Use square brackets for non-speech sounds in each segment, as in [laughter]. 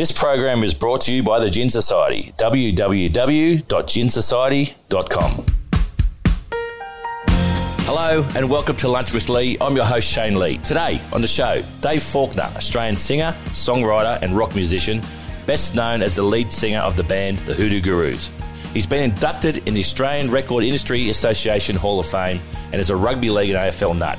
This program is brought to you by the Gin Society. www.ginsociety.com. Hello and welcome to Lunch with Lee. I'm your host Shane Lee. Today on the show, Dave Faulkner, Australian singer, songwriter, and rock musician, best known as the lead singer of the band The Hoodoo Gurus. He's been inducted in the Australian Record Industry Association Hall of Fame and is a rugby league and AFL nut.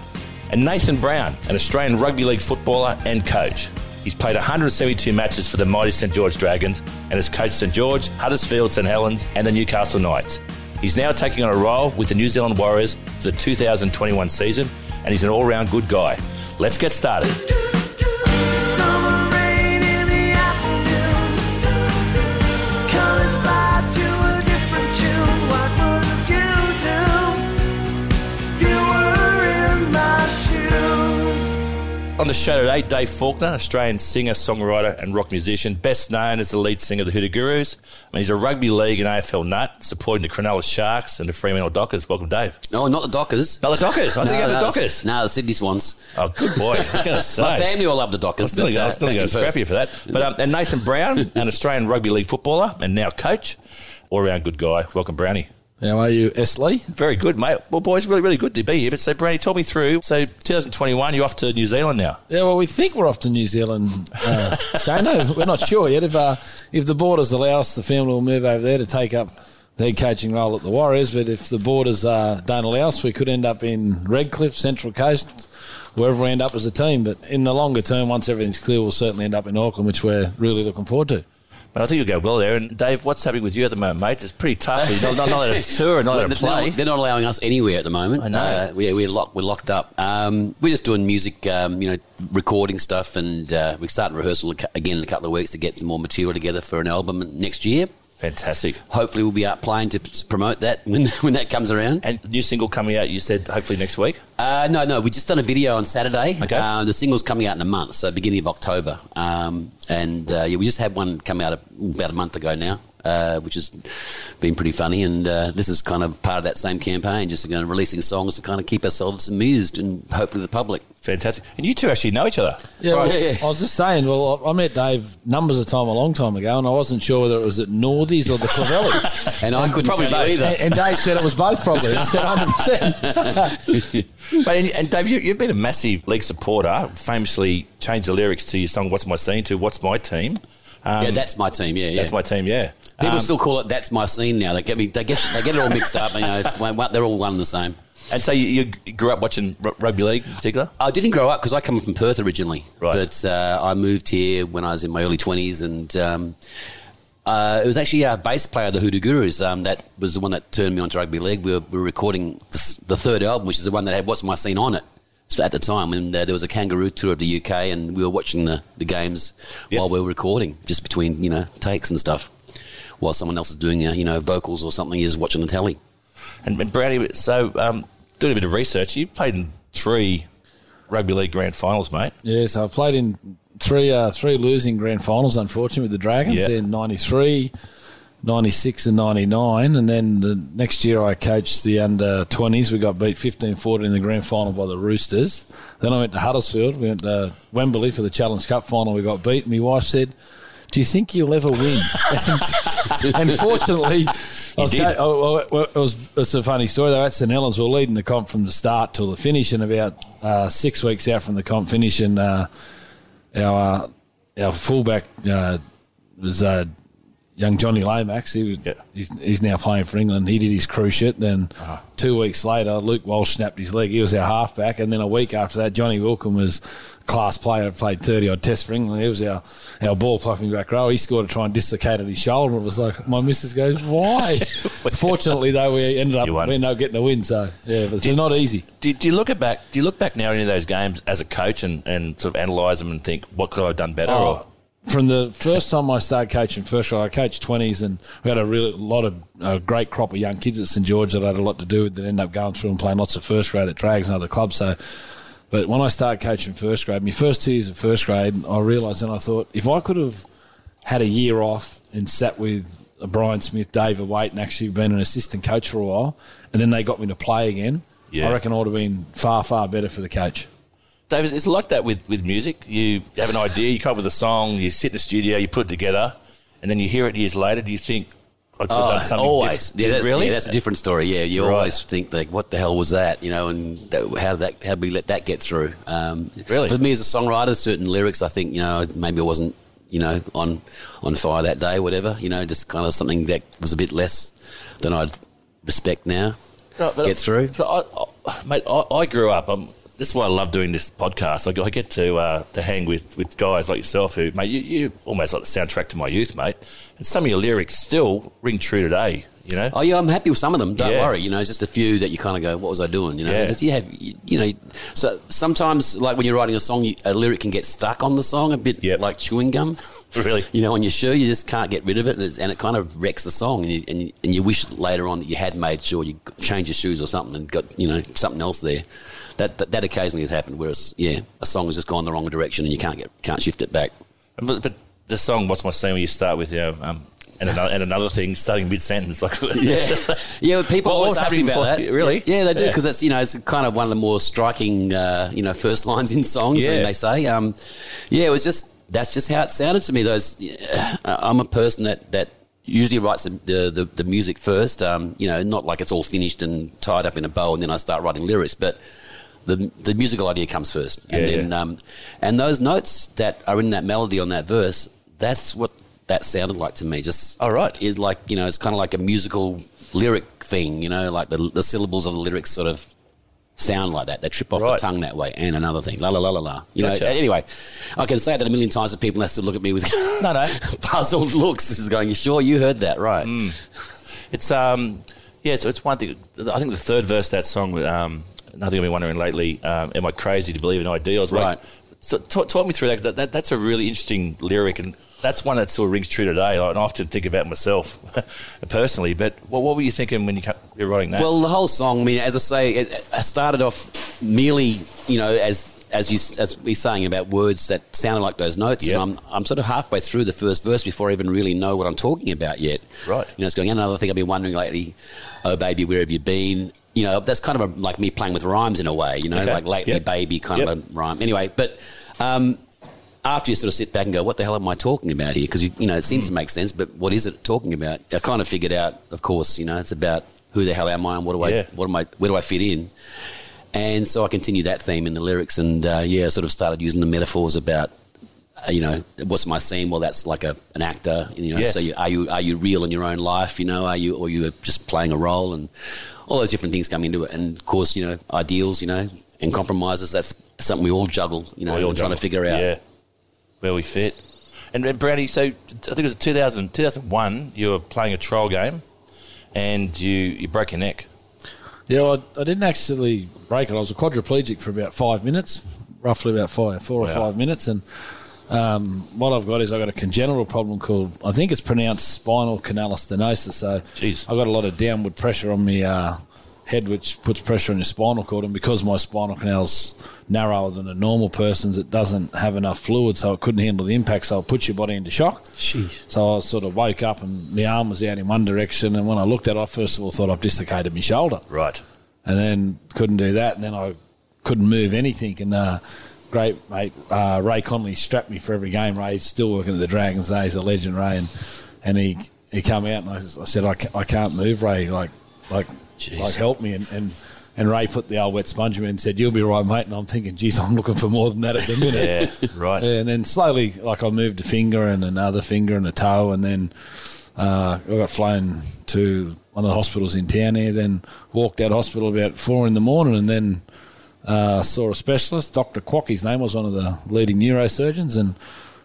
And Nathan Brown, an Australian rugby league footballer and coach. He's played 172 matches for the mighty St George Dragons and has coached St George, Huddersfield, St Helens, and the Newcastle Knights. He's now taking on a role with the New Zealand Warriors for the 2021 season, and he's an all round good guy. Let's get started. On the show today, Dave Faulkner, Australian singer, songwriter, and rock musician, best known as the lead singer of the Hoodoo Gurus. I mean, he's a rugby league and AFL nut, supporting the Cronulla Sharks and the Fremantle Dockers. Welcome, Dave. No, not the Dockers. No, the Dockers. I think you have the no, Dockers. No, the Sydney Swans. Oh, good boy. I was going [laughs] to My family all love the Dockers. I Dockers. was still going to scrap you for that. But um, and Nathan Brown, an Australian rugby league footballer and now coach, all around good guy. Welcome, Brownie. How are you, Esley? Very good, mate. Well, boys, really, really good to be here. But so, Brownie, talk me through. So, 2021, you're off to New Zealand now. Yeah, well, we think we're off to New Zealand. Uh, [laughs] Shane, no, we're not sure yet. If uh, if the borders allow us, the family will move over there to take up the head coaching role at the Warriors. But if the borders uh, don't allow us, we could end up in Redcliffe, Central Coast, wherever we end up as a team. But in the longer term, once everything's clear, we'll certainly end up in Auckland, which we're really looking forward to. But I think you'll go well there. And Dave, what's happening with you at the moment, mate? It's pretty tough. You're not, not, not at a [laughs] tour not Well, at a they're play. They're not allowing us anywhere at the moment. I know. Uh, we, we're locked. We're locked up. Um, we're just doing music, um, you know, recording stuff, and uh, we're starting rehearsal again in a couple of weeks to get some more material together for an album next year. Fantastic. Hopefully, we'll be out playing to promote that [laughs] when when that comes around. And new single coming out, you said hopefully next week. Uh, no, no, we just done a video on Saturday. Okay. Uh, the single's coming out in a month, so beginning of October. Um, and uh, yeah, we just had one come out about a month ago now, uh, which has been pretty funny. And uh, this is kind of part of that same campaign, just you know, releasing songs to kind of keep ourselves amused and hopefully the public. Fantastic. And you two actually know each other. Yeah, well, Yeah, yeah. I was just saying. Well, I I met Dave numbers of time a long time ago, and I wasn't sure whether it was at Northies or the Clavelli. [laughs] And I couldn't probably tell you both. either. and, and Dave said it was both probably. And I said [laughs] 100%. But and, and Dave, you, you've been a massive league supporter. Famously changed the lyrics to your song "What's My Scene" to "What's My Team." Um, yeah, that's my team. Yeah, yeah. that's my team. Yeah. People Um, still call it "That's my scene" now. They get me. They get. They get it all mixed up. You know, it's one, one- they're all one and the same. and so you, you grew up watching r- rugby league in particular. I didn't grow up because I come from Perth originally, Right. but uh, I moved here when I was in my early twenties, and um, uh, it was actually our bass player, the Hoodoo Gurus, um, that was the one that turned me onto rugby league. We were, we were recording the, the third album, which is the one that had "What's My Scene" on it. So at the time, and uh, there was a kangaroo tour of the UK, and we were watching the, the games Yep. while we were recording, just between you know takes and stuff, while someone else is doing uh, you know vocals or something, is watching the telly. And, and Brownie, so um, doing a bit of research, you played in three rugby league grand finals, mate. yes, I've played in three uh, three losing grand finals, unfortunately, with the Dragons Yeah. in 93, 96 and 99. And then the next year I coached the under 20s. We got beat 15 14 in the grand final by the Roosters. Then I went to Huddersfield. We went to Wembley for the Challenge Cup final. We got beat. My wife said, Do you think you'll ever win? [laughs] and fortunately, I was did. oh, well, it was it's a funny story though. At St Helens, we were leading the comp from the start till the finish, and about uh, six weeks out from the comp finish, and uh, our uh, our fullback uh, was uh, young Jonny Lomax. He was, Yeah. he's, he's now playing for England. He did his cruciate. Then uh-huh. two weeks later, Luke Walsh snapped his leg. He was our halfback, and then a week after that, Johnny Wilkin was class player. Played thirty odd tests for England. He was our our ball plucking back row. He scored a try and dislocated his shoulder. It was like my missus goes, "Why?" [laughs] Fortunately, though, we ended up we ended up getting a win. So yeah, but it's not easy. Do, do you look at back? Do you look back now at any of those games as a coach and, and sort of analyse them and think what could I have done better? Oh, Or from the first time I started coaching first grade, I coached twenties, and we had a really lot of a great crop of young kids at St George that I had a lot to do with. That ended up going through and playing lots of first grade at Drags and other clubs. So, but when I started coaching first grade, my first two years of first grade, I realised and I thought if I could have had a year off and sat with Brian Smith, David Waite, and actually been an assistant coach for a while, and then they got me to play again, Yeah. I reckon I would have been far far better for the coach. David, it's like that with, with music. You have an idea, you come up with a song, you sit in the studio, you put it together, and then you hear it years later. Do you think I could have done something Oh, always. Yeah, that's, really? yeah, that's a different story. Yeah, you Right. always think like, what the hell was that? You know, and that, how that how did we let that get through? Um, Really? for me as a songwriter, certain lyrics, I think you know maybe I wasn't you know on on fire that day, whatever. You know, just kind of something that was a bit less than I'd respect now. No, get through. but I, I, mate, I, I grew up. Um, this is why I love doing this podcast. I, I get to uh, to hang with, with guys like yourself who, mate, you, you almost like the soundtrack to my youth, mate. And some of your lyrics still ring true today. You know, Oh yeah, I'm happy with some of them. Don't Yeah. worry. You know, it's just a few that you kind of go, "What was I doing?" You know, Yeah. You have, you, you know. So sometimes, like when you're writing a song, you, a lyric can get stuck on the song a bit, Yep. like chewing gum. [laughs] Really? you know, on your shoe, you just can't get rid of it, and, it's, and it kind of wrecks the song. And you, and and you wish later on that you had made sure you changed your shoes or something and got you know something else there. That that, that occasionally has happened. Whereas, yeah, a song has just gone the wrong direction and you can't get can't shift it back. but, but the song "What's My Scene" where you start with, you know, um, and another, and another thing starting mid sentence, like [laughs] Yeah, yeah. but People always ask me about that. really? Yeah, they do Yeah. because that's you know it's kind of one of the more striking uh, you know first lines in songs. Yeah. Yeah. they say. Um, yeah, it was just that's just how it sounded to me. Those uh, I'm a person that that usually writes the the, the, the music first. Um, you know, not like it's all finished and tied up in a bow, and then I start writing lyrics, but. The, the musical idea comes first, and Yeah, then yeah. um, and those notes that are in that melody on that verse, that's what that sounded like to me. Just all right, is like you know it's kind of like a musical lyric thing you know like the, the syllables of the lyrics sort of sound like that they trip off Right. the tongue that way and another thing la la la la la you Gotcha. know anyway I can say that a million times to people and they still look at me with No, no. [laughs] puzzled looks Is going you sure you heard that right It's um, yeah. It's, it's one thing. I think the third verse of that song, um, nothing I've been wondering lately. Um, Am I crazy to believe in ideals? Right. So talk, talk me through that, that, that. That's a really interesting lyric, and that's one that still rings true today. Like, and I often think about myself [laughs] personally. But what, what were you thinking when you were writing that? Well, the whole song. I mean, as I say, it, started off merely, you know, as as you as we saying about words that sounded like those notes, Yep. and I'm I'm sort of halfway through the first verse before I even really know what I'm talking about yet. Right. You know, it's going. On another thing I've been wondering lately. Oh, baby, where have you been? You know, that's kind of a, like me playing with rhymes in a way. You know, Okay. like lately, Yep. baby, kind Yep. of a rhyme. Anyway, but. Um, after you sort of sit back and go, what the hell am I talking about here? Because, you, you know, it seems to make sense, but what is it talking about? I kind of figured out, of course, you know, it's about who the hell am I and what do I, Yeah. what am I, where do I fit in? And so I continued that theme in the lyrics and, uh, yeah, sort of started using the metaphors about, uh, you know, what's my scene? Well, that's like a, an actor, you know, Yes. so you, are you, are you real in your own life, you know, are you, or you are just playing a role and all those different things come into it. And of course, you know, ideals, you know, and compromises, that's something we all juggle, you know, We all trying juggle. to figure out. Yeah, where we fit. And, and Brownie, so I think it was 2000, 2001, you were playing a trial game and you, you broke your neck. Yeah, well, I, I didn't actually break it. I was a quadriplegic for about five minutes, roughly about five, four or Wow. five minutes. And um, what I've got is I've got a congenital problem called, I think it's pronounced spinal canal stenosis. So Jeez. I've got a lot of downward pressure on my uh, head, which puts pressure on your spinal cord. And because my spinal canal's narrower than a normal person's, it doesn't have enough fluid, so it couldn't handle the impact. So it puts your body into shock. So I sort of woke up and my arm was out in one direction. And when I looked at it, I first of all thought I've dislocated my shoulder Right. and then couldn't do that, and then I couldn't move anything. And uh, great mate uh, Ray Connolly strapped me for every game. Ray's still working at the Dragons. Day. He's a legend, Ray, and and he he come out and I said I, ca- I can't move, Ray. Like like Jeez. like help me and. and and Ray put the old wet sponge in me and said, "You'll be right, mate." And I'm thinking, "Geez, I'm looking for more than that at the minute." [laughs] Yeah, right. And then slowly, like I moved a finger and another finger and a toe, and then uh, I got flown to one of the hospitals in town here. Then walked out of hospital about four in the morning, and then uh, saw a specialist, Doctor Quack. His name was one of the leading neurosurgeons, and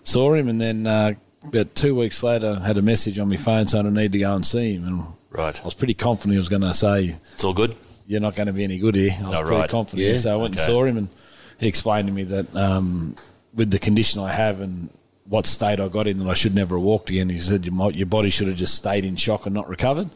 saw him. And then uh, about two weeks later, had a message on my phone saying I need to go and see him. And Right. I was pretty confident he was going to say It's all good. you're not going to be any good here. I was Oh, pretty right. confident. Yeah. So I went Okay. and saw him, and he explained to me that um, with the condition I have and what state I got in, that I should never have walked again. He said your, your body should have just stayed in shock and not recovered.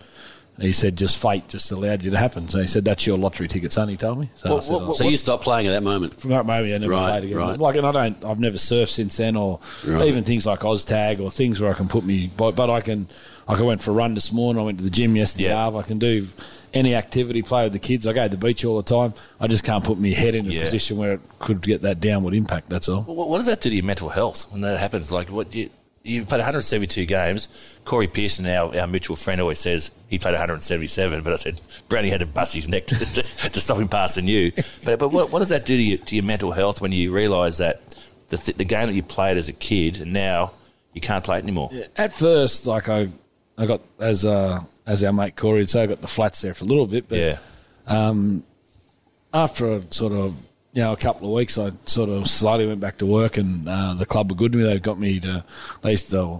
He said just fate just allowed you to happen. So he said that's your lottery ticket, son. He told me. So What- said, what- "Oh." So you stopped playing at that moment. from that moment, I never Right, played again. right. Like, and I don't. I've never surfed since then, or Right. even things like OzTag or things where I can put me. But, but I can. Like I went for a run this morning. I went to the gym yesterday. Yeah. I can do any activity, play with the kids. I go to the beach all the time. I just can't put my head in a Yeah. position where it could get that downward impact. That's all. What, what does that do to your mental health when that happens? Like, what do you you played 172 games. Corey Pearson, our, our mutual friend, always says he played 177. But I said Brownie had to bust his neck [laughs] to, to stop him passing you. But but what, what does that do to, you, to your mental health when you realise that the, th- the game that you played as a kid and now you can't play it anymore? At first, like I, I got as uh, as our mate Corey would say, I got the flats there for a little bit. But Yeah. after a sort of you know a couple of weeks, I sort of slowly went back to work, and uh, the club were good to me. They've got me to they used to.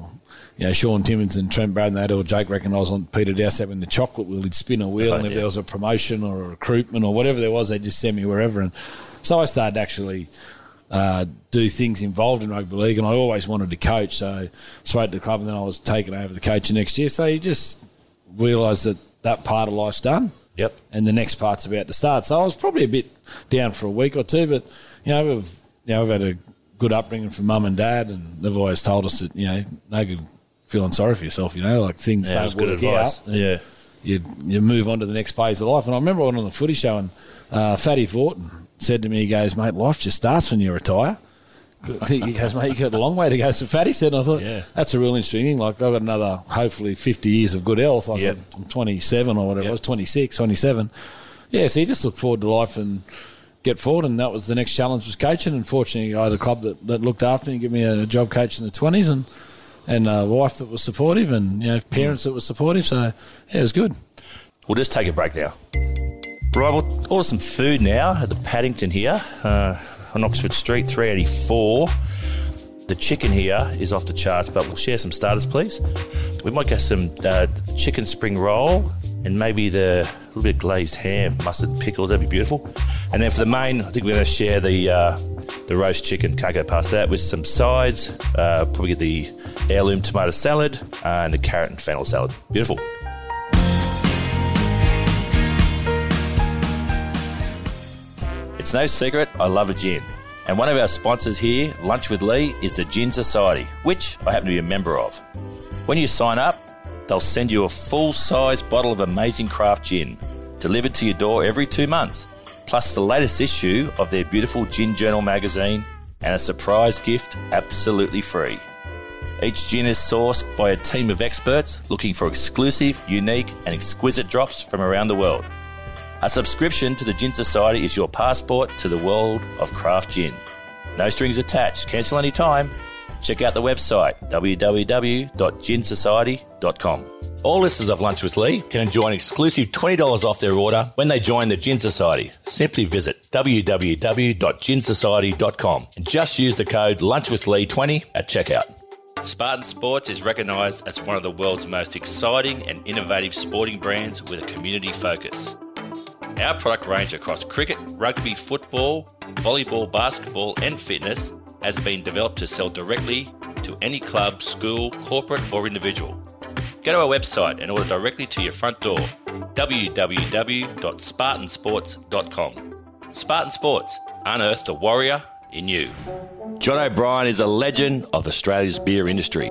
You know, Shaun Timmins and Trent Braden, they had all joke reckon I was on Peter Doust in the chocolate wheel. He'd spin a wheel, Oh, and if yeah. there was a promotion or a recruitment or whatever there was, they'd just send me wherever. And so I started actually uh, do things involved in rugby league, and I always wanted to coach. So I spoke to the club, and then I was taken over the coaching next year. So you just realise that that part of life's done Yep. and the next part's about to start. So I was probably a bit down for a week or two, but you know, we've you know, we've had a good upbringing from mum and dad, and they've always told us that you know, no good feeling sorry for yourself. You know, like things Yeah, don't good work advice. out. Yeah. You you move on to the next phase of life. And I remember I went on the footy show, and uh, Fatty Vautin said to me, he goes, "Mate, life just starts when you retire." He goes, mate, you got a long way to go. So Fatty said, and I thought, Yeah. that's a real interesting thing. Like, I've got another, hopefully, 50 years of good health. Like, Yep. I'm 27 or whatever Yep. it was, 26, 27. Yeah, so you just look forward to life and get forward. And that was the next challenge was coaching. And fortunately, I had a club that, that looked after me and gave me a job coach in the 20s and, and a wife that was supportive and, you know, parents that were supportive. So, yeah, it was good. We'll just take a break now. Right, we'll order some food now at the Paddington here uh, on Oxford Street, 384. The chicken here is off the charts, but we'll share some starters, please. We might get some uh, chicken spring roll and maybe the little bit of glazed ham, mustard pickles. That'd be beautiful. And then for the main, I think we're going to share the uh, the roast chicken. Can't go past that with some sides. Uh, probably get the heirloom tomato salad and the carrot and fennel salad. Beautiful. It's no secret, I love a gin. And one of our sponsors here, Lunch with Lee, is the Gin Society, which I happen to be a member of. When you sign up, they'll send you a full size bottle of amazing craft gin delivered to your door every two months, plus the latest issue of their beautiful Gin Journal magazine and a surprise gift absolutely free. Each gin is sourced by a team of experts looking for exclusive, unique, and exquisite drops from around the world. A subscription to the Gin Society is your passport to the world of craft gin. No strings attached. Cancel anytime. Check out the website www.ginsociety.com. All listeners of Lunch with Lee can enjoy an exclusive $20 off their order when they join the Gin Society. Simply visit www.ginsociety.com and just use the code LunchWithLee20 at checkout. Spartan Sports is recognised as one of the world's most exciting and innovative sporting brands with a community focus. Our product range across cricket, rugby, football, volleyball, basketball, and fitness has been developed to sell directly to any club, school, corporate, or individual. Go to our website and order directly to your front door www.spartansports.com. Spartan Sports, unearth the warrior in you. John O'Brien is a legend of Australia's beer industry.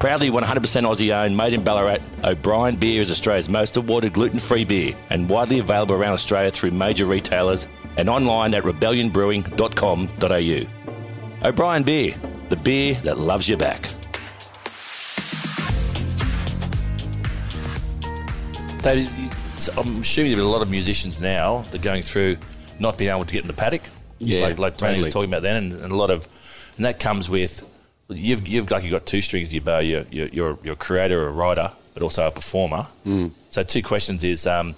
Proudly 100% Aussie owned, made in Ballarat, O'Brien Beer is Australia's most awarded gluten free beer and widely available around Australia through major retailers and online at rebellionbrewing.com.au. O'Brien Beer, the beer that loves you back. David, I'm assuming there are a lot of musicians now that are going through not being able to get in the paddock. Yeah, like, like Tony totally. was talking about then, and, and a lot of, and that comes with you've you've like you've got two strings to your bow. You're you're you're, you're a creator, a writer, but also a performer. Mm. So two questions is um,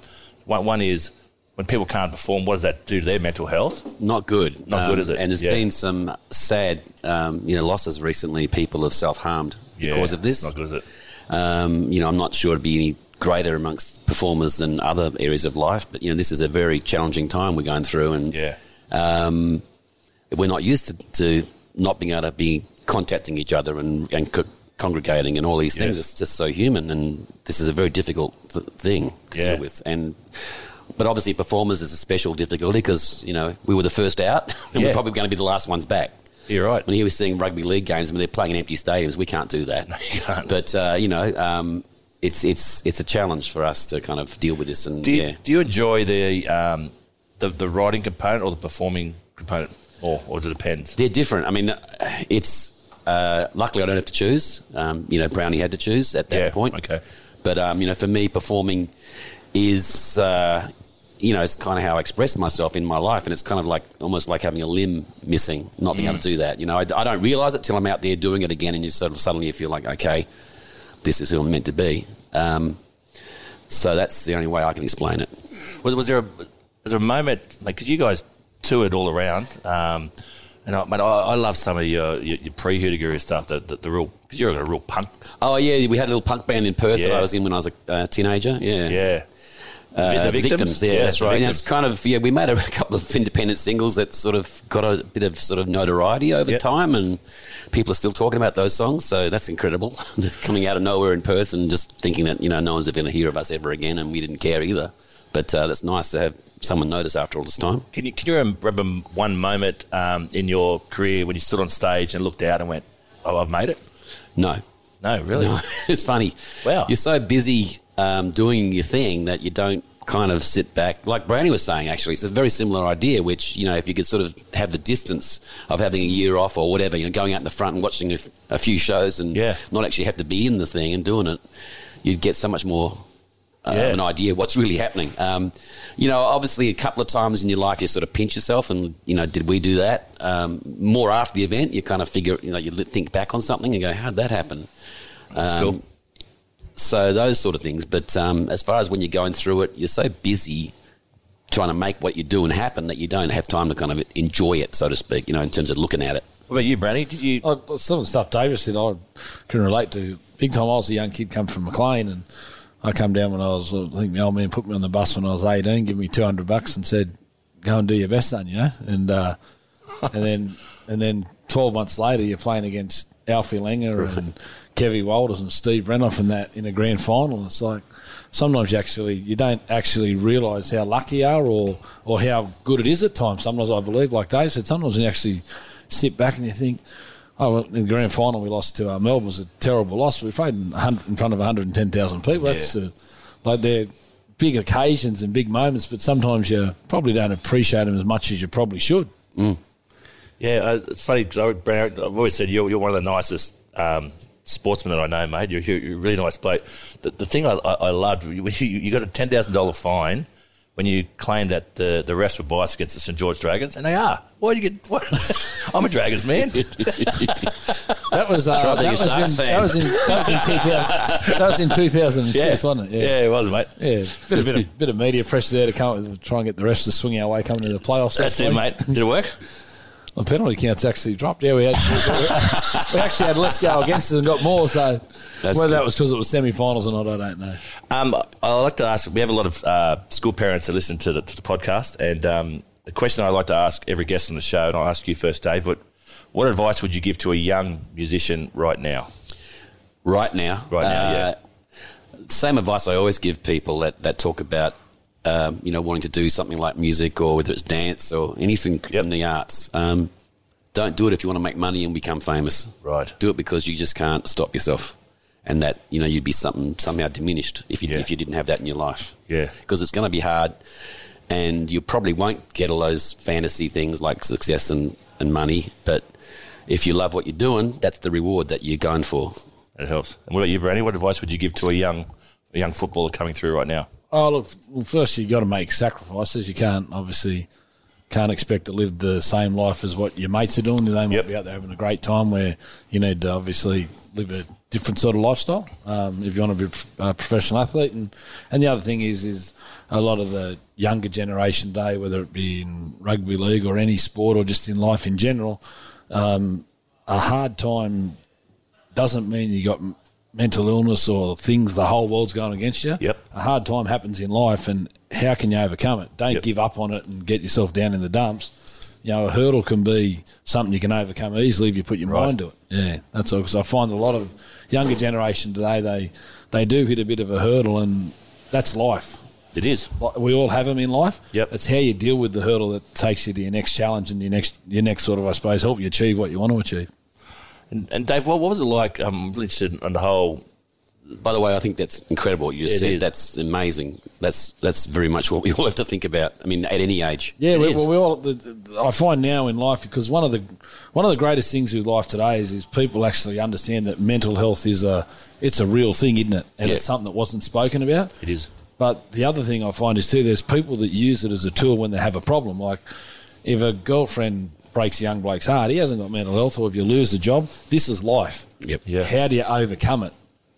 one one is when people can't perform, what does that do to their mental health? Not good. Not good, is it? And there's Yeah. been some sad, um, you know, losses recently. People have self-harmed because of this. Not good, is it? Um, you know, I'm not sure it'd be any greater amongst performers than other areas of life, but you know, this is a very challenging time we're going through, and Yeah. um, we're not used to, to not being able to be contacting each other and, and co- congregating and all these things. Yes. It's just so human, and this is a very difficult th- thing to Yeah. deal with. And but obviously, performers is a special difficulty because you know we were the first out, [laughs] and Yeah. we're probably going to be the last ones back. You're right. When he was seeing rugby league games, I mean, they're playing in empty stadiums. We can't do that. you can't. But uh, you know, um, it's it's it's a challenge for us to kind of deal with this. And Do you, yeah, do you enjoy the, um, the the writing component or the performing component, or or does it depend? they're different. I mean, it's uh, luckily I don't have to choose. Um, you know, Brownie had to choose at that Yeah, point. okay. But um, you know, for me, performing is uh, you know it's kind of how I express myself in my life, and it's kind of like almost like having a limb missing, not being able to do that. You know, I, I don't realize it till I'm out there doing it again, and you sort of suddenly you feel like, okay, this is who I'm meant to be. Um, so that's the only way I can explain it. Was, was there a was there a moment like because you guys toured all around, um, and I, mate, I, I love some of your your, your pre Hoodoo stuff, the, the, the real because you're a real punk, Oh yeah, we had a little punk band in Perth that I was in when I was a uh, teenager. Yeah, yeah. Uh, the victims, yeah, that's right. And Victims. it's kind of yeah. We made a [laughs] couple of independent singles that sort of got a bit of sort of notoriety over Yep. time, and people are still talking about those songs. So that's incredible. [laughs] Coming out of nowhere in Perth and just thinking that you know no one's ever going to hear of us ever again, and we didn't care either. But uh, that's nice to have someone notice after all this time. Can you can you remember one moment um, in your career when you stood on stage and looked out and went, "Oh, I've made it"? No, No, really. No, [laughs] it's funny. Wow. You're so busy um, doing your thing that you don't kind of sit back. Like Brownie was saying, actually, it's a very similar idea, which, you know, if you could sort of have the distance of having a year off or whatever, you know, going out in the front and watching a, f- a few shows and Yeah. not actually have to be in this thing and doing it, you'd get so much more. Uh, Yeah. An idea of what's really happening. Um, you know, obviously, a couple of times in your life, you sort of pinch yourself, and you know, did we do that? Um, more after the event, you kind of figure, you know, you think back on something and go, "How'd that happen?" That's Um, cool. So those sort of things. But um, as far as when you're going through it, you're so busy trying to make what you're doing happen that you don't have time to kind of enjoy it, so to speak. You know, in terms of looking at it. What about you, Brownie? Did you? I, some of the stuff David said, I can relate to. Big time, I was a young kid, come from Maclean, and I come down when I was, I think my old man put me on the bus when I was 18, give me 200 bucks and said, go and do your best, son, you know? And, uh, and then, and then 12 months later, you're playing against Alfie Langer and Kevy Walters and Steve Renouf in that in a grand final. It's like, sometimes you actually, you don't actually realise how lucky you are or, or how good it is at times. Sometimes I believe, like Dave said, sometimes you actually sit back and you think, oh, well, in the grand final we lost to uh, Melbourne was a terrible loss. We played in, in front of 110,000 people. That's uh, like they're big occasions and big moments, but sometimes you probably don't appreciate them as much as you probably should. Yeah, uh, it's funny because I've always said you're, you're one of the nicest um, sportsmen that I know, mate. You're, you're you're a really nice bloke. The, the thing I, I, I loved, [laughs] you, you got a ten thousand dollar fine when you claimed that the the refs were biased against the St George Dragons, and they are. Why do you get? What? [laughs] I'm a Dragons man. [laughs] That was uh, Sure, that, you're was in, fan. that was in that was in 2000, that was in 2006, yeah, wasn't it? Yeah, it was, mate. Yeah, bit of bit of bit of media pressure there to come up with, try and get the rest to swing our way coming to the playoffs. That's it, week. mate. Did it work? [laughs] The penalty counts actually dropped. Yeah, we had we actually had less go against us and got more. So That's whether that was because it was semi-finals or not, I don't know. Um, I like to ask. We have a lot of uh, school parents that listen to the, to the podcast, and um, the question I like to ask every guest on the show, and I'll ask you first, Dave. What what advice would you give to a young musician right now? Right now, Right now, yeah. Same advice I always give people that, that talk about, um, you know, wanting to do something like music or whether it's dance or anything Yep. in the arts. Um, don't do it if you want to make money and become famous. Right. Do it because you just can't stop yourself, and that you know you'd be something somehow diminished if you Yeah. if you didn't have that in your life. Yeah. because it's going to be hard, and you probably won't get all those fantasy things like success and, and money. But if you love what you're doing, that's the reward that you're going for. It helps. And what about you, Brownie? What advice would you give to a young a young footballer coming through right now? Oh look, well, first you got to make sacrifices. You can't obviously can't expect to live the same life as what your mates are doing. They might Yep. be out there having a great time. Where you need to obviously live a different sort of lifestyle um, if you want to be a a professional athlete. And and the other thing is is a lot of the younger generation today, whether it be in rugby league or any sport or just in life in general, um, a hard time doesn't mean you got mental illness or things the whole world's going against you. Yep. A hard time happens in life, and how can you overcome it? Don't Yep. give up on it and get yourself down in the dumps. You know, a hurdle can be something you can overcome easily if you put your Right. mind to it. Yeah, that's all. Because I find a lot of younger generation today they they do hit a bit of a hurdle, and that's life. It is. We all have them in life. Yep. It's how you deal with the hurdle that takes you to your next challenge and your next your next sort of I suppose help you achieve what you want to achieve. And, and Dave, what, what was it like? Um, I'm really interested in the whole. By the way, I think that's incredible what you just It said. is. That's amazing. That's that's very much what we all have to think about. I mean, at any age. Yeah, we, well, we all. The, the, I find now in life because one of the one of the greatest things with life today is, is people actually understand that mental health is a it's a real thing, isn't it? And Yeah. it's something that wasn't spoken about. It is. But the other thing I find is too, there's people that use it as a tool when they have a problem. Like if a girlfriend breaks a young bloke's heart, he hasn't got mental health, or if you lose a job, this is life. Yep. Yeah. How do you overcome it?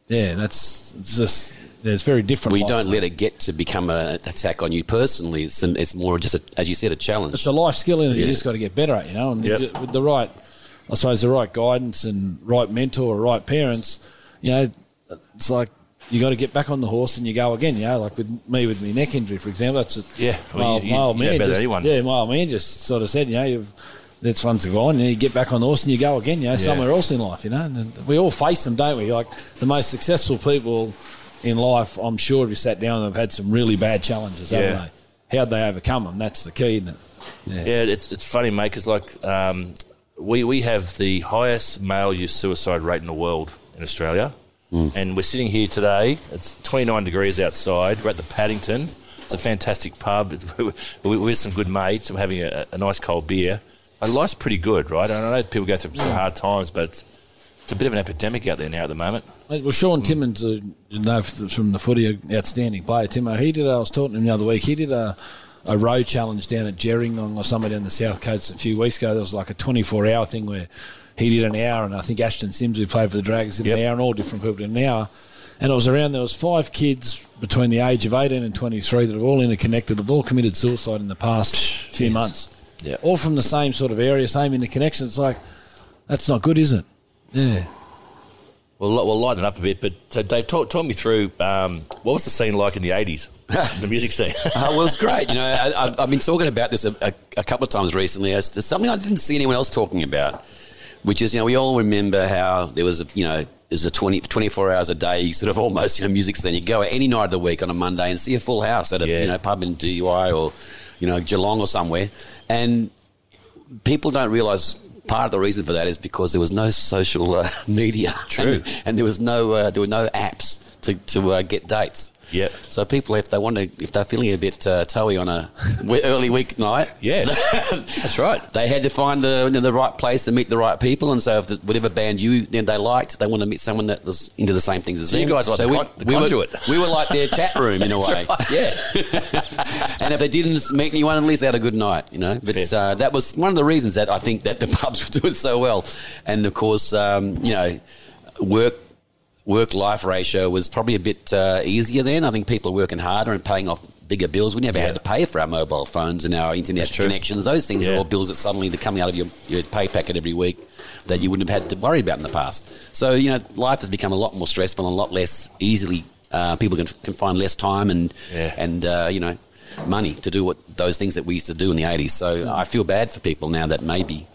Yeah, that's it's just it's very different. We life. don't let it get to become an attack on you personally. It's, an, it's more just, a, as you said, a challenge. it's a life skill and it. You just got to get better at, you know. And Yep. with the- with the right, I suppose, the right guidance and right mentor or right parents, you know, it's like you got to get back on the horse and you go again. You know, like with me with my neck injury, for example. That's a, Yeah, my, well, old- you- my old you man. better just, anyone. Yeah, my old man just sort of said, you know, you've. That's fun to go on. you get back on the horse and you go again. You know, somewhere else in life. You know, and we all face them, don't we? Like the most successful people in life, I'm sure if you sat down, they've had some really bad challenges, Yeah. haven't they? How'd they overcome them? That's the key, isn't it? Yeah, it's it's funny, mate, because like um, we we have the highest male youth suicide rate in the world in Australia, and we're sitting here today. It's 29 degrees outside. We're at the Paddington. It's a fantastic pub. It's, [laughs] we're, we're with some good mates. I'm having a, a nice cold beer. Like, life's pretty good, right? And I know people go through some hard times, but it's, it's a bit of an epidemic out there now at the moment. Well, Shaun Timmins, uh, you know from the footy, outstanding player. Timo, he did. I was talking to him the other week. He did a, a road challenge down at Gerringong or somewhere down the south coast a few weeks ago. There was like a 24 hour thing where he did an hour, and I think Ashton Sims, who played for the Dragons, did Yep. an hour, and all different people did an hour. And it was around. There was five kids between the age of 18 and 23 that have all interconnected, have all committed suicide in the past few months. Yeah. all from the same sort of area, same interconnection. It's like that's not good, is it? Yeah. We'll, we'll lighten it up a bit, but uh, Dave, talk, talk me through um, what was the scene like in the 80s, [laughs] the music scene? Uh, well, it's great. You know, I, I've, I've been talking about this a, a, a couple of times recently. It's, it's something I didn't see anyone else talking about, which is, you know, we all remember how there was, a, you know, there's a 20, 24 hours a day sort of almost, you know, music scene. You go any night of the week on a Monday and see a full house at a, Yeah. you know, pub in Dee Why or, you know, Geelong or somewhere. And people don't realise part of the reason for that is because there was no social uh, [laughs] media. True. And, and there was no, uh, there were no apps to, to uh, get dates. Yep. So people, if they want to, if they're feeling a bit uh, toey on a we- early weeknight, Yeah, [laughs] that's right. they had to find the the right place to meet the right people. And so, if the, whatever band you then they liked, they want to meet someone that was into the same things as So you guys like the we, con- the we conduit. Were, we were like their chat room in a [laughs] way. Yeah. [laughs] and if they didn't meet anyone, at least they had a good night. You know. But uh, that was one of the reasons that I think that the pubs were doing so well. And of course, um, you know, work work life ratio was probably a bit uh, easier then. I think people are working harder and paying off bigger bills. We never Yeah. had to pay for our mobile phones and our internet connections. Those things Yeah. are all bills that suddenly are coming out of your, your pay packet every week that you wouldn't have had to worry about in the past. So, you know, life has become a lot more stressful and a lot less easily. Uh, people can, can find less time and, Yeah. and uh, you know, money to do what those things that we used to do in the 80s. So I feel bad for people now that maybe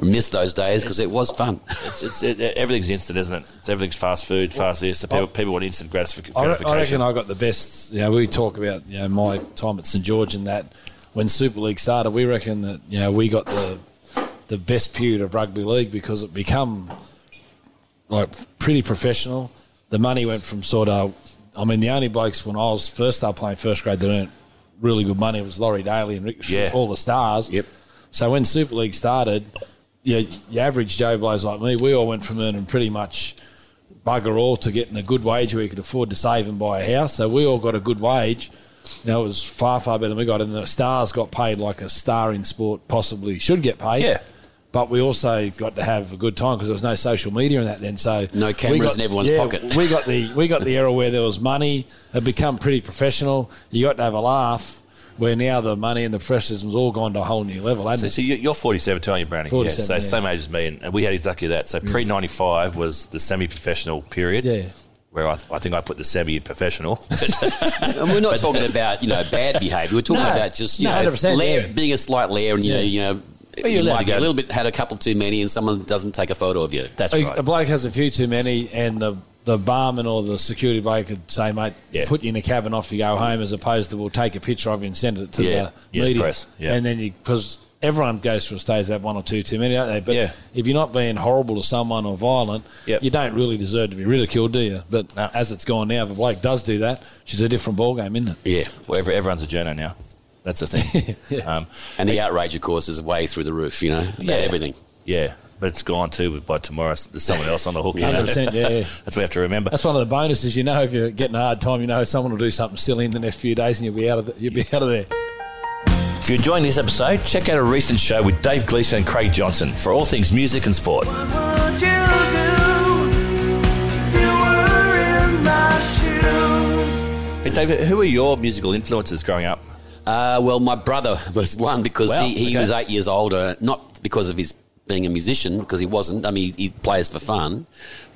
miss those days because it was fun. It's, it's it, everything's instant, isn't it? It's, everything's fast food, fast this. So people, oh. people want instant gratific- I, re- gratification. I reckon I got the best. You know, we talk about you know my time at St George and that when Super League started. We reckon that you know we got the the best period of rugby league because it become like pretty professional. The money went from sort of. I mean, the only blokes when I was first started playing first grade that earned really good money was Laurie Daley and Rick, Yeah. all the stars. Yep. So when Super League started, yeah, your average Joe Blows like me, we all went from earning pretty much bugger all to getting a good wage where you could afford to save and buy a house. So we all got a good wage. You know, it was far, far better than we got. And the stars got paid like a star in sport possibly should get paid. Yeah. But we also got to have a good time because there was no social media in that then. So No cameras got- in everyone's yeah, pocket. We got the we got the era where there was money. It become pretty professional. You got to have a laugh. Where now the money and the professionalism's all gone to a whole new level. So, hasn't so it? you- you're 47, tell you, Brownie. 47, yeah, so yeah. same age as me, and, and we had exactly that. So pre 95 was the semi professional period. Yeah. Where I, I think I put the semi in professional. [laughs] [laughs] And we're not talking about you know bad behaviour. We're talking No. about just you No, know 100%, yeah. being a slight lair, and you know you know. Well, you're you allowed might to a little bit had a couple too many, and someone doesn't take a photo of you. That's A- right. A bloke has a few too many, and the the barman or the security bloke could say, "Mate, Yeah. put you in a cabin, off you go home," as opposed to we'll take a picture of you and send it to Yeah. the Yeah, media. press, yeah. And then you because everyone goes through a stage that one or two too many, don't they? But Yeah. if you're not being horrible to someone or violent, Yep. you don't really deserve to be ridiculed, do you? But No. as it's gone now, if a bloke does do that, she's a different ballgame, isn't it? Yeah, well, every, everyone's a journo now. That's the thing. [laughs] um, and the outrage, of course, is way through the roof. You know, about Yeah. everything. yeah, but it's gone too. But by tomorrow, there's someone else on the hook. you know? yeah, yeah. [laughs] That's what we have to remember. That's one of the bonuses. You know, if you're getting a hard time, you know someone will do something silly in the next few days, and you'll be out of the, you'll be out of there. If you're enjoying this episode, check out a recent show with Dave Gleason and Craig Johnson for all things music and sport. What would you do if you were in my shoes? Hey, Dave, who are your musical influences growing up? Uh, well, my brother was one because Wow, he, he okay. was eight years older, not because of his being a musician, because he wasn't. I mean, he, he plays for fun,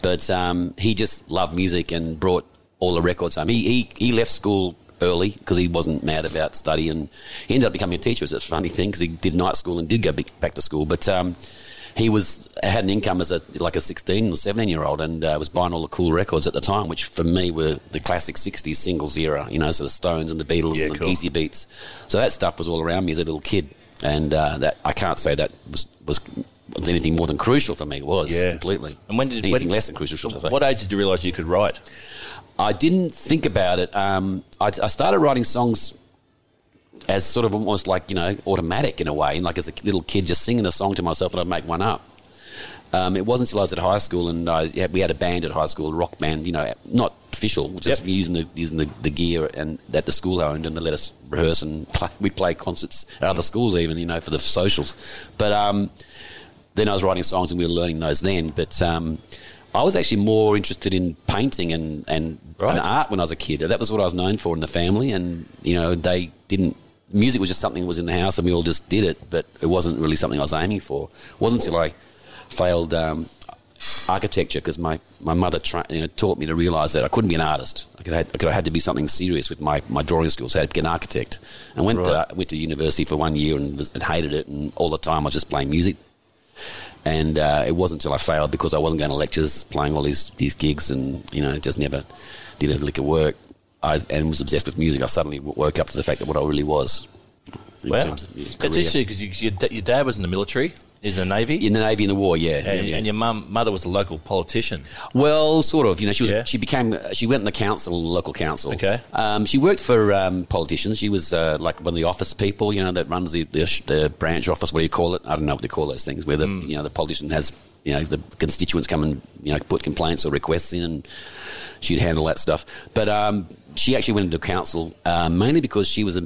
but um, he just loved music and brought all the records home. He, he, he left school early because he wasn't mad about study and he ended up becoming a teacher. It's a funny thing because he did night school and did go back to school, but um, he was had an income as a like a 16 or 17 year old and uh, was buying all the cool records at the time, which for me were the classic 60s singles era, you know, so the Stones and the Beatles Yeah, and the cool. Easybeats. So that stuff was all around me as a little kid, and uh, that I can't say that was was anything more than crucial for me. It was Yeah. completely. And when did- anything when- less than crucial? Should I say? What age did you realise you could write? I didn't think about it. Um, I, I started writing songs as sort of almost like you know automatic in a way, and like as a little kid, just singing a song to myself, and I'd make one up. Um, it wasn't until I was at high school, and I, we had a band at high school, a rock band. You know, not official, just Yep. using the using the, the gear and that the school owned, and they let us rehearse and [laughs] play. We'd play concerts at other schools, even you know, for the socials. But um, then I was writing songs, and we were learning those then. But um, I was actually more interested in painting and and, Right. and art when I was a kid. That was what I was known for in the family, and you know, they didn't. Music was just something that was in the house, and we all just did it. But it wasn't really something I was aiming for. It wasn't until I failed um, architecture because my, my mother tra- you know, taught me to realise that I couldn't be an artist. I could, have, I could have had to be something serious with my, my drawing skills. I had to be an architect. And went to went to university for one year and, was, and hated it. And all the time I was just playing music. And uh, it wasn't until I failed because I wasn't going to lectures, playing all these these gigs, and you know just never did a lick of work. I and was obsessed with music. I suddenly woke up to the fact that what I really was. in Wow. terms of music That's career. interesting because you, your, your dad was in the military, he's in the Navy, in the navy in the war. Yeah, and, yeah, yeah. and your mum, mother was a local politician. Well, sort of. You know, she was. Yeah. She became. She went in the council, local council. Okay. Um, she worked for um, politicians. She was uh, like one of the office people. You know, that runs the, the, the branch office. What do you call it? I don't know what they call those things. Where the Hmm. you know the politician has you know the constituents come and you know put complaints or requests in, and she'd handle that stuff. But um, she actually went into council uh, mainly because she was a,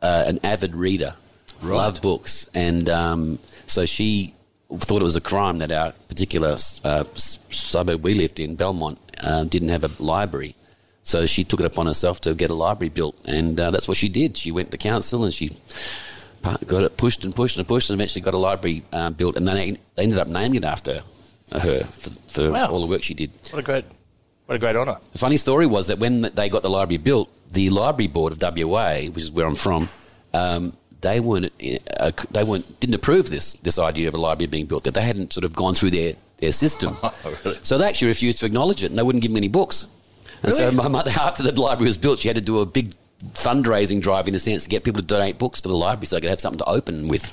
uh, an avid reader, loved books, and um, so she thought it was a crime that our particular uh, suburb we lived in, Belmont, uh, didn't have a library. So she took it upon herself to get a library built, and uh, that's what she did. She went to council and she got it pushed and pushed and pushed, and eventually got a library um, built. And then they, they ended up naming it after her for, for Wow. all the work she did. What a great, what a great honour. The funny story was that when they got the library built, the library board of WA, which is where I'm from, um, they weren't uh, they weren't didn't approve this this idea of a library being built. That they hadn't sort of gone through their their system, [laughs] really? so they actually refused to acknowledge it, and they wouldn't give me any books. And so my mother, [laughs] after the library was built, she had to do a big fundraising drive in a sense to get people to donate books to the library so they could have something to open with.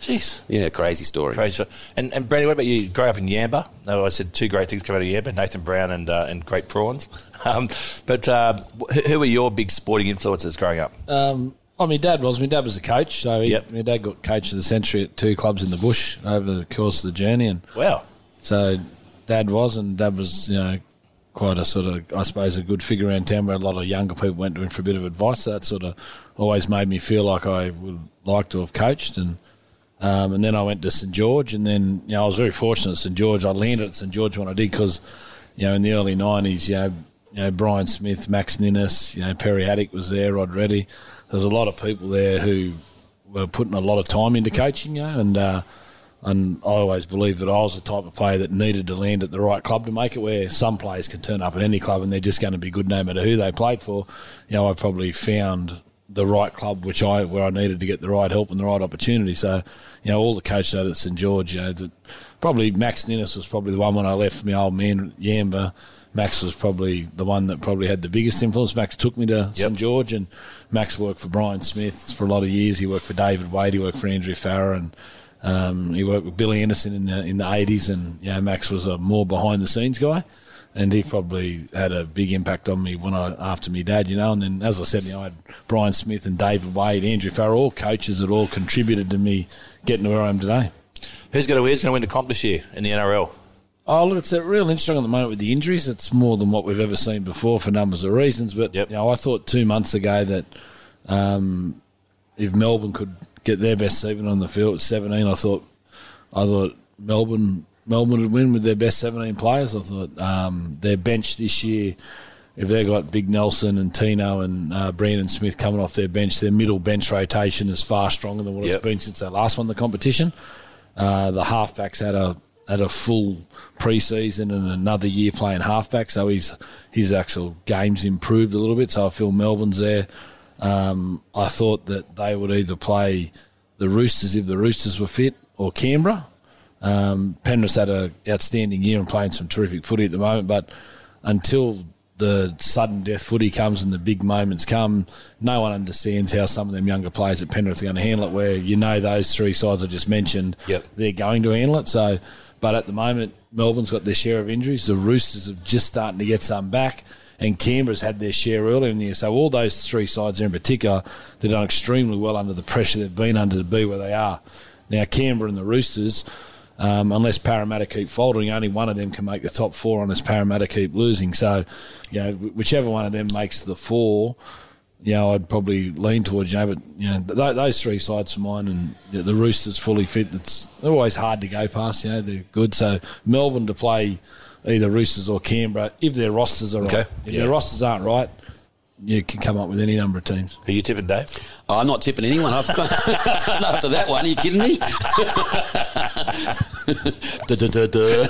Jeez. Yeah, crazy story. Crazy. And, and Brownie, what about you? Grew up in Yamba. No, I said two great things come out of Yamba: Nathan Brown and uh, and great prawns. [laughs] Um, but uh, who were your big sporting influences growing up? Um, oh, my dad was. My dad was a coach, so he, Yep. my dad got coach of the century at two clubs in the bush over the course of the journey, and Wow. so dad was, and dad was, you know, quite a sort of, I suppose, a good figure around town where a lot of younger people went to him for a bit of advice. So that sort of always made me feel like I would like to have coached, and Um, and then I went to St George, and then you know I was very fortunate at St George. I landed at St George when I did because you know in the early '90s, you know, you know Brian Smith, Max Ninnis, you know Perry Haddock was there, Rod Reddy. There's a lot of people there who were putting a lot of time into coaching, you know, and uh, and I always believed that I was the type of player that needed to land at the right club to make it. Where some players can turn up at any club and they're just going to be good no matter who they played for. You know, I probably found the right club which I where I needed to get the right help and the right opportunity. So, you know, all the coaches at St George, you know, probably Max Ninnis was probably the one when I left my old man Yamba. Max was probably the one that probably had the biggest influence. Max took me to St George, and Max worked for Brian Smith for a lot of years. He worked for David Waite. He worked for Andrew Farrar, and um, he worked with Billy Anderson in the in the eighties. And you know, Max was a more behind the scenes guy, and he probably had a big impact on me when I after me dad. You know, and then as I said, you know, I had Brian Smith and David Waite, Andrew Farrar, all coaches that all contributed to me getting to where I am today. Who's going to who's going to win the comp this year in the NRL? Oh, look, it's real interesting at the moment with the injuries. It's more than what we've ever seen before for numbers of reasons. But Yep. you know, I thought two months ago that um, if Melbourne could get their best seven on the field at 17, I thought I thought Melbourne Melbourne would win with their best 17 players. I thought um, their bench this year, if they've got Big Nelson and Tino and uh, Brandon Smith coming off their bench, their middle bench rotation is far stronger than what Yep. it's been since they last won the competition. Uh, the halfbacks had a had a full preseason and another year playing halfback, so his his actual games improved a little bit. So I feel Melbourne's there. Um, I thought that they would either play the Roosters if the Roosters were fit, or Canberra. Um, Penrith had a outstanding year and playing some terrific footy at the moment, but until the sudden death footy comes and the big moments come, no one understands how some of them younger players at Penrith are going to handle it. Where you know those three sides I just mentioned, Yep. they're going to handle it. So, but at the moment, Melbourne's got their share of injuries. The Roosters are just starting to get some back. And Canberra's had their share earlier in the year. So all those three sides in particular, they've done extremely well under the pressure they've been under to be where they are. Now Canberra and the Roosters, um, unless Parramatta keep folding, only one of them can make the top four unless Parramatta keep losing. So, you know, whichever one of them makes the four, you know, I'd probably lean towards, you know, but, you know, th- those three sides of mine and you know, the Roosters fully fit. It's they're always hard to go past, you know, they're good. So Melbourne to play either Roosters or Canberra if their rosters are Okay. right. If Yeah. their rosters aren't right, you can come up with any number of teams. Who you tipping, Dave? Oh, I'm not tipping anyone. I've got, [laughs] after that one. Are you kidding me? [laughs] Duh, duh, duh, duh.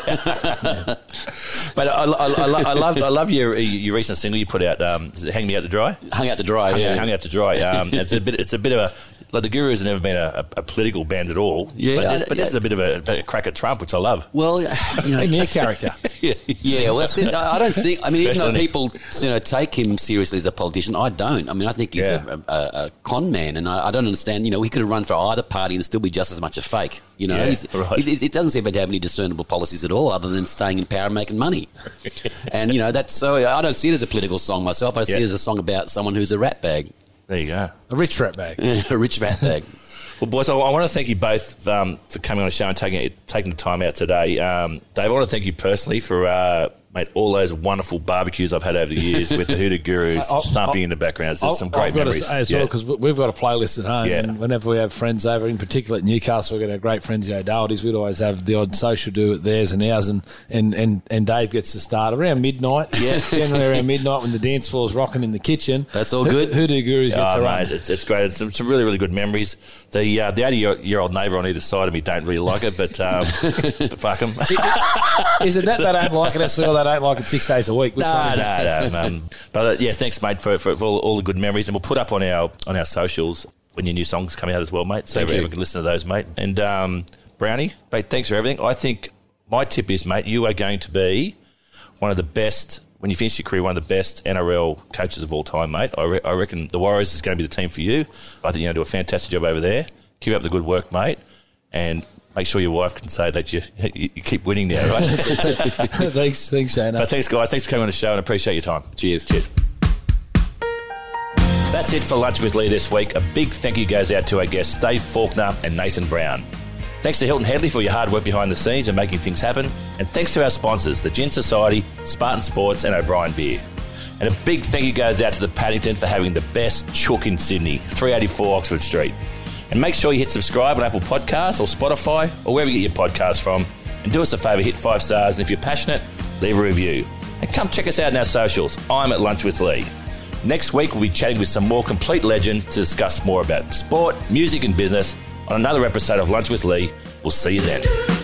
But I, I, I, lo- I love I love your your recent single you put out. Um, is it "Hang Me Out to Dry"? Hung out to dry. Hung, Yeah. hung out to dry. Um, it's a bit. It's a bit of a. Like the Gurus have never been a, a, a political band at all. Yeah, but this, I- but this is a bit of a, a crack at Trump, which I love. Well, you know, [laughs] In their character. [laughs] yeah, Yeah, well, that's it. I I don't think. I mean, even though people you know take him seriously as a politician, I don't. I mean, I think he's Yeah. a, a, a con man, and I, I don't understand. You know, he could have run for either party and still be just as much a fake. You know, Yeah, He's- right. he- it doesn't seem to have any discernible policies at all, other than staying in power and making money. [laughs] and you know, that's so. I don't see it as a political song myself. I see Yeah. it as a song about someone who's a rat bag, there you go. A rich rat bag. [laughs] a rich rat bag. Well, boys, I, I want to thank you both um, for coming on the show and taking taking the time out today. Um, Dave, I want to thank you personally for uh, mate all those wonderful barbecues I've had over the years with the Hoodoo Gurus [laughs] I'll- thumping in the background. There's I'll- some great I've got memories. To say as Yeah. well because we've got a playlist at home, Yeah. and whenever we have friends over, in particular at Newcastle, we've got our great friends the O'Dohertys. We'd always have the odd social do at theirs and ours, and, and, and, and Dave gets to start around midnight. Yeah, [laughs] generally around midnight when the dance floor's rocking in the kitchen. That's all good. Hoodoo Gurus gets Oh, a run. mate, it's, it's great. It's some, some really, really good memories. The uh, the 80 year, year old neighbour on either side of me don't really like it, but, um, [laughs] but fuck them. Is it that they don't like it, or they don't like it six days a week? Which No, no, no. Um, but uh, yeah, thanks, mate, for, for, for all, all the good memories, and we'll put up on our on our socials when your new songs come out as well, mate. So Thank everyone you. can listen to those, mate. And um, Brownie, mate, thanks for everything. I think my tip is, mate, you are going to be one of the best when you finish your career, one of the best NRL coaches of all time, mate. I, re- I reckon the Warriors is going to be the team for you. I think you're going to do a fantastic job over there. Keep up the good work, mate, and. Make sure your wife can say that you you, you keep winning now, right? [laughs] thanks, thanks, Shane. But thanks, guys. Thanks for coming on the show and appreciate your time. Cheers. Cheers. That's it for Lunch with Lee this week. A big thank you goes out to our guests, Dave Faulkner and Nathan Brown. Thanks to Hilton Headley for your hard work behind the scenes and making things happen. And thanks to our sponsors, the Gin Society, Spartan Sports, and O'Brien Beer. And a big thank you goes out to the Paddington for having the best chook in Sydney, 384 Oxford Street. And make sure you hit subscribe on Apple Podcasts or Spotify or wherever you get your podcasts from. And do us a favour, hit five stars. And if you're passionate, leave a review. And come check us out on our socials. I'm at Lunch with Lee. Next week, we'll be chatting with some more complete legends to discuss more about sport, music, and business on another episode of Lunch with Lee. We'll see you then.